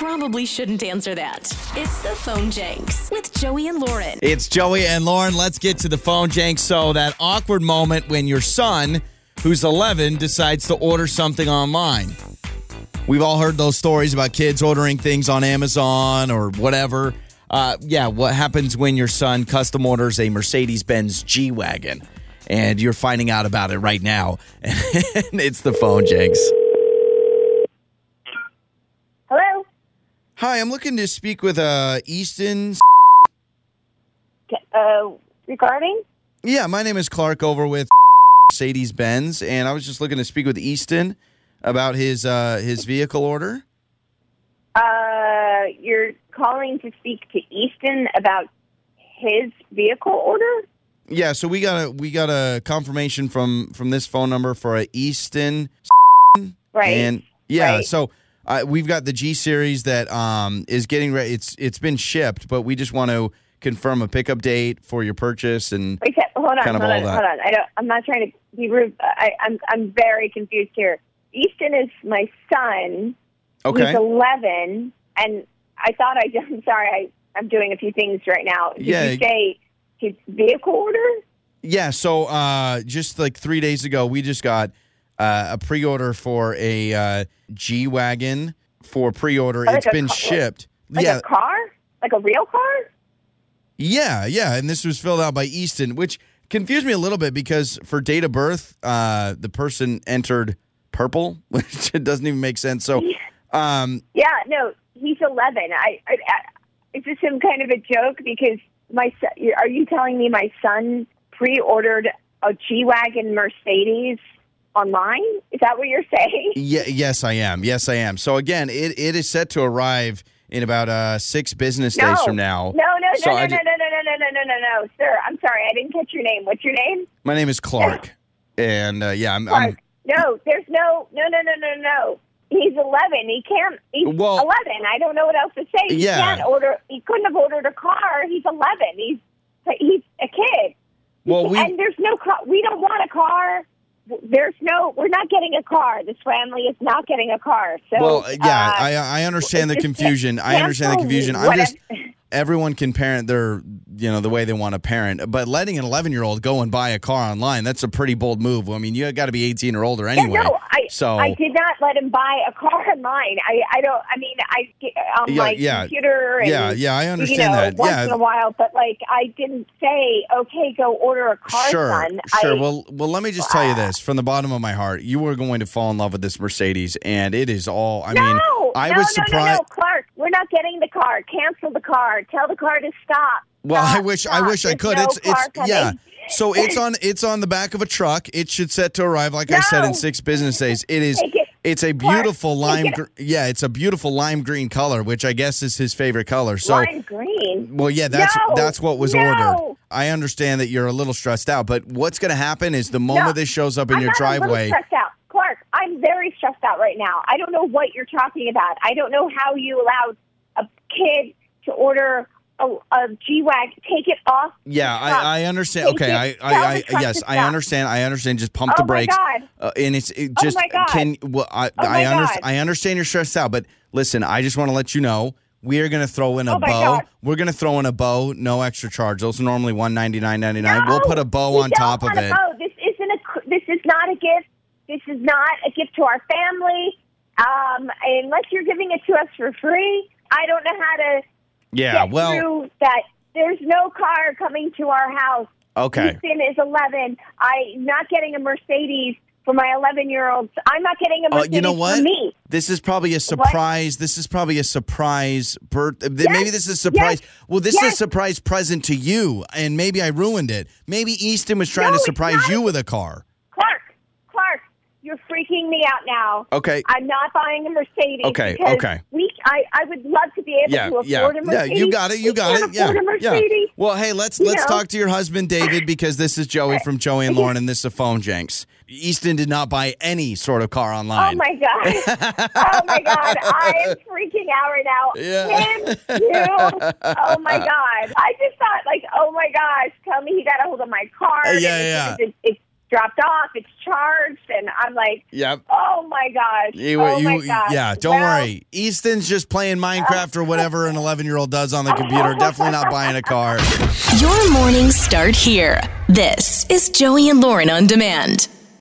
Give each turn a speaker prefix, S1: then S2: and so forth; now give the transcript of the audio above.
S1: probably shouldn't answer that. It's the phone Jenks with Joey and Lauren.
S2: It's Joey and Lauren. Let's get to the phone, Jenk. So, that awkward moment when your son, who's 11, decides to order something online. We've all heard those stories about kids ordering things on Amazon or whatever. Uh, yeah, what happens when your son custom orders a Mercedes Benz G Wagon? And you're finding out about it right now. And it's the phone,
S3: Jenks.
S2: Hi, I'm looking to speak with uh, Easton.
S3: Uh, regarding?
S2: Yeah, my name is Clark over with Mercedes Benz, and I was just looking to speak with Easton about his uh, his vehicle order.
S3: Uh, you're calling to speak to Easton about his vehicle order?
S2: Yeah, so we got a we got a confirmation from from this phone number for a Easton,
S3: Right.
S2: and yeah,
S3: right.
S2: so uh, we've got the G series that um is getting ready. It's it's been shipped, but we just want to confirm a pickup date for your purchase and
S3: Wait, hold on,
S2: kind of
S3: hold
S2: all
S3: on,
S2: that.
S3: hold on. I don't. I'm not trying to be rude. I, I'm I'm very confused here. Easton is my son.
S2: okay.
S3: He's 11, and I thought I. I'm sorry. I I'm doing a few things right now. Did
S2: Yeah.
S3: you say his vehicle order?
S2: Yeah, so uh, just like three days ago, we just got uh, a pre-order for a uh, G wagon for pre-order.
S3: Like
S2: it's been
S3: car-
S2: shipped.
S3: Like
S2: yeah,
S3: a car? Like a real car?
S2: yeah, yeah, and this was filled out by Easton, which confused me a little bit because for date of birth, uh, the person entered purple, which it doesn't even make sense. So, um,
S3: Yeah, no, he's 11. I, I, I is this some kind of a joke? Because my son, are you telling me my son pre-ordered a G-Wagon Mercedes online? Is that what you're saying?
S2: yeah, yes, I am. Yes, I am. So again, it, it is set to arrive in about uh, six business days from now.
S3: No, no,
S2: So
S3: no, no, no, no, no, no, no, no, no, no, sir. I'm sorry, I didn't catch your name. What's your name?
S2: My name is Clark, and uh, yeah, I'm, I'm
S3: no, there's no, no, no, no, no, no. He's 11. He can't. He's
S2: Well-
S3: 11. I don't know what else to say. He
S2: Yeah.
S3: can't order. He couldn't have ordered a car. He's 11. He's he's a kid.
S2: well, we
S3: and there's no car. We don't want a car. There's no. We're not getting a car. This family is not getting a car. So
S2: Well, yeah,
S3: uh,
S2: I I understand the confusion. I understand the confusion. I'm just everyone can parent their you know the way they want to parent, but letting an 11 year old go and buy a car online that's a pretty bold move. I mean, you got to be 18 or older anyway.
S3: Yeah, no, I,
S2: so
S3: I did not let him buy a car online. I, I don't. I mean, I on
S2: Yeah,
S3: my
S2: yeah.
S3: computer. And,
S2: Yeah, yeah, I
S3: You
S2: understand
S3: know,
S2: that.
S3: once
S2: Yeah.
S3: in a while, but like, I didn't say, okay, go order a car,
S2: Sure,
S3: son.
S2: sure.
S3: I,
S2: well, well, let me just tell you this from the bottom of my heart: you were going to fall in love with this Mercedes, and it is all. I
S3: no,
S2: mean, I
S3: no,
S2: was surprised.
S3: no, no, Clark. We're not getting the car. Cancel the car. Tell the car to stop.
S2: Well, I
S3: Stop,
S2: wish I
S3: stop.
S2: wish I could.
S3: no
S2: it's it's yeah. So it's on it's on the back of a truck. It should set to arrive, like I said, in six business days. It is.
S3: It.
S2: It's a beautiful lime.
S3: it.
S2: Gr- yeah, it's a beautiful lime green color, which I guess is his favorite color. So,
S3: Lime green.
S2: well, yeah, that's
S3: No,
S2: that's what was
S3: no.
S2: ordered. I understand that you're a little stressed out, but what's going to happen is the moment
S3: No,
S2: this shows up in
S3: I'm
S2: your driveway.
S3: stressed out. Clark, I'm very stressed out right now. I don't know what you're talking about. I don't know how you allowed kid to order a, a G-Wag, take it off.
S2: Yeah. I, I understand.
S3: Take
S2: Okay,
S3: it,
S2: I, I, I yes, I understand. I understand. Just pump
S3: Oh
S2: the
S3: my
S2: brakes.
S3: God.
S2: Uh, and it's it
S3: Oh
S2: just
S3: my God.
S2: can. Well, I,
S3: Oh
S2: I.
S3: God.
S2: I understand you're stressed out, but listen, I just want to let you know we are going to throw in a
S3: Oh
S2: bow.
S3: God.
S2: We're going to throw in a bow, no extra charge. Those are normally one ninety nine ninety nine.
S3: No,
S2: We'll put a bow on top of it.
S3: bow. This isn't a. This is not a gift. This is not a gift to our family. Um, unless you're giving it to us for free, I don't know how to
S2: Yeah, well,
S3: that. There's no car coming to our house.
S2: okay.
S3: Easton is 11. I'm not getting a Mercedes for my 11 year olds. I'm not getting a
S2: Uh,
S3: Mercedes
S2: you know what?
S3: for me.
S2: This is probably a surprise. This is probably a surprise birth. maybe this is a surprise.
S3: yes,
S2: Well, this is a surprise present to you, and maybe I ruined it. Maybe Easton was trying
S3: No,
S2: to surprise you with a car.
S3: Clark, Clark, you're freaking me out now.
S2: Okay.
S3: I'm not buying a Mercedes.
S2: Okay, okay.
S3: We, I, I would love to be able
S2: Yeah,
S3: to afford
S2: yeah,
S3: a
S2: yeah.
S3: Mercedes.
S2: You got it. You
S3: We
S2: got it. Yeah, yeah. Well, hey, let's
S3: You
S2: let's
S3: know.
S2: talk to your husband David because this is Joey from Joey and Lauren, and this is a phone Jenks. Easton did not buy any sort of car online.
S3: Oh my god! oh my god! I am freaking out right now.
S2: Yeah.
S3: Him, you. Oh my god! I just thought, like, oh my gosh! Tell me he got a hold of my car.
S2: Yeah, yeah.
S3: Dropped off. It's charged, and I'm like,
S2: Yep.
S3: oh my gosh,
S2: You- uh,
S3: oh my
S2: you-
S3: gosh.
S2: yeah, don't
S3: Well,
S2: worry. Easton's just playing Minecraft or whatever an 11 year old does on the computer. Definitely not buying a car.
S1: Your mornings start here. This is Joey and Lauren on demand.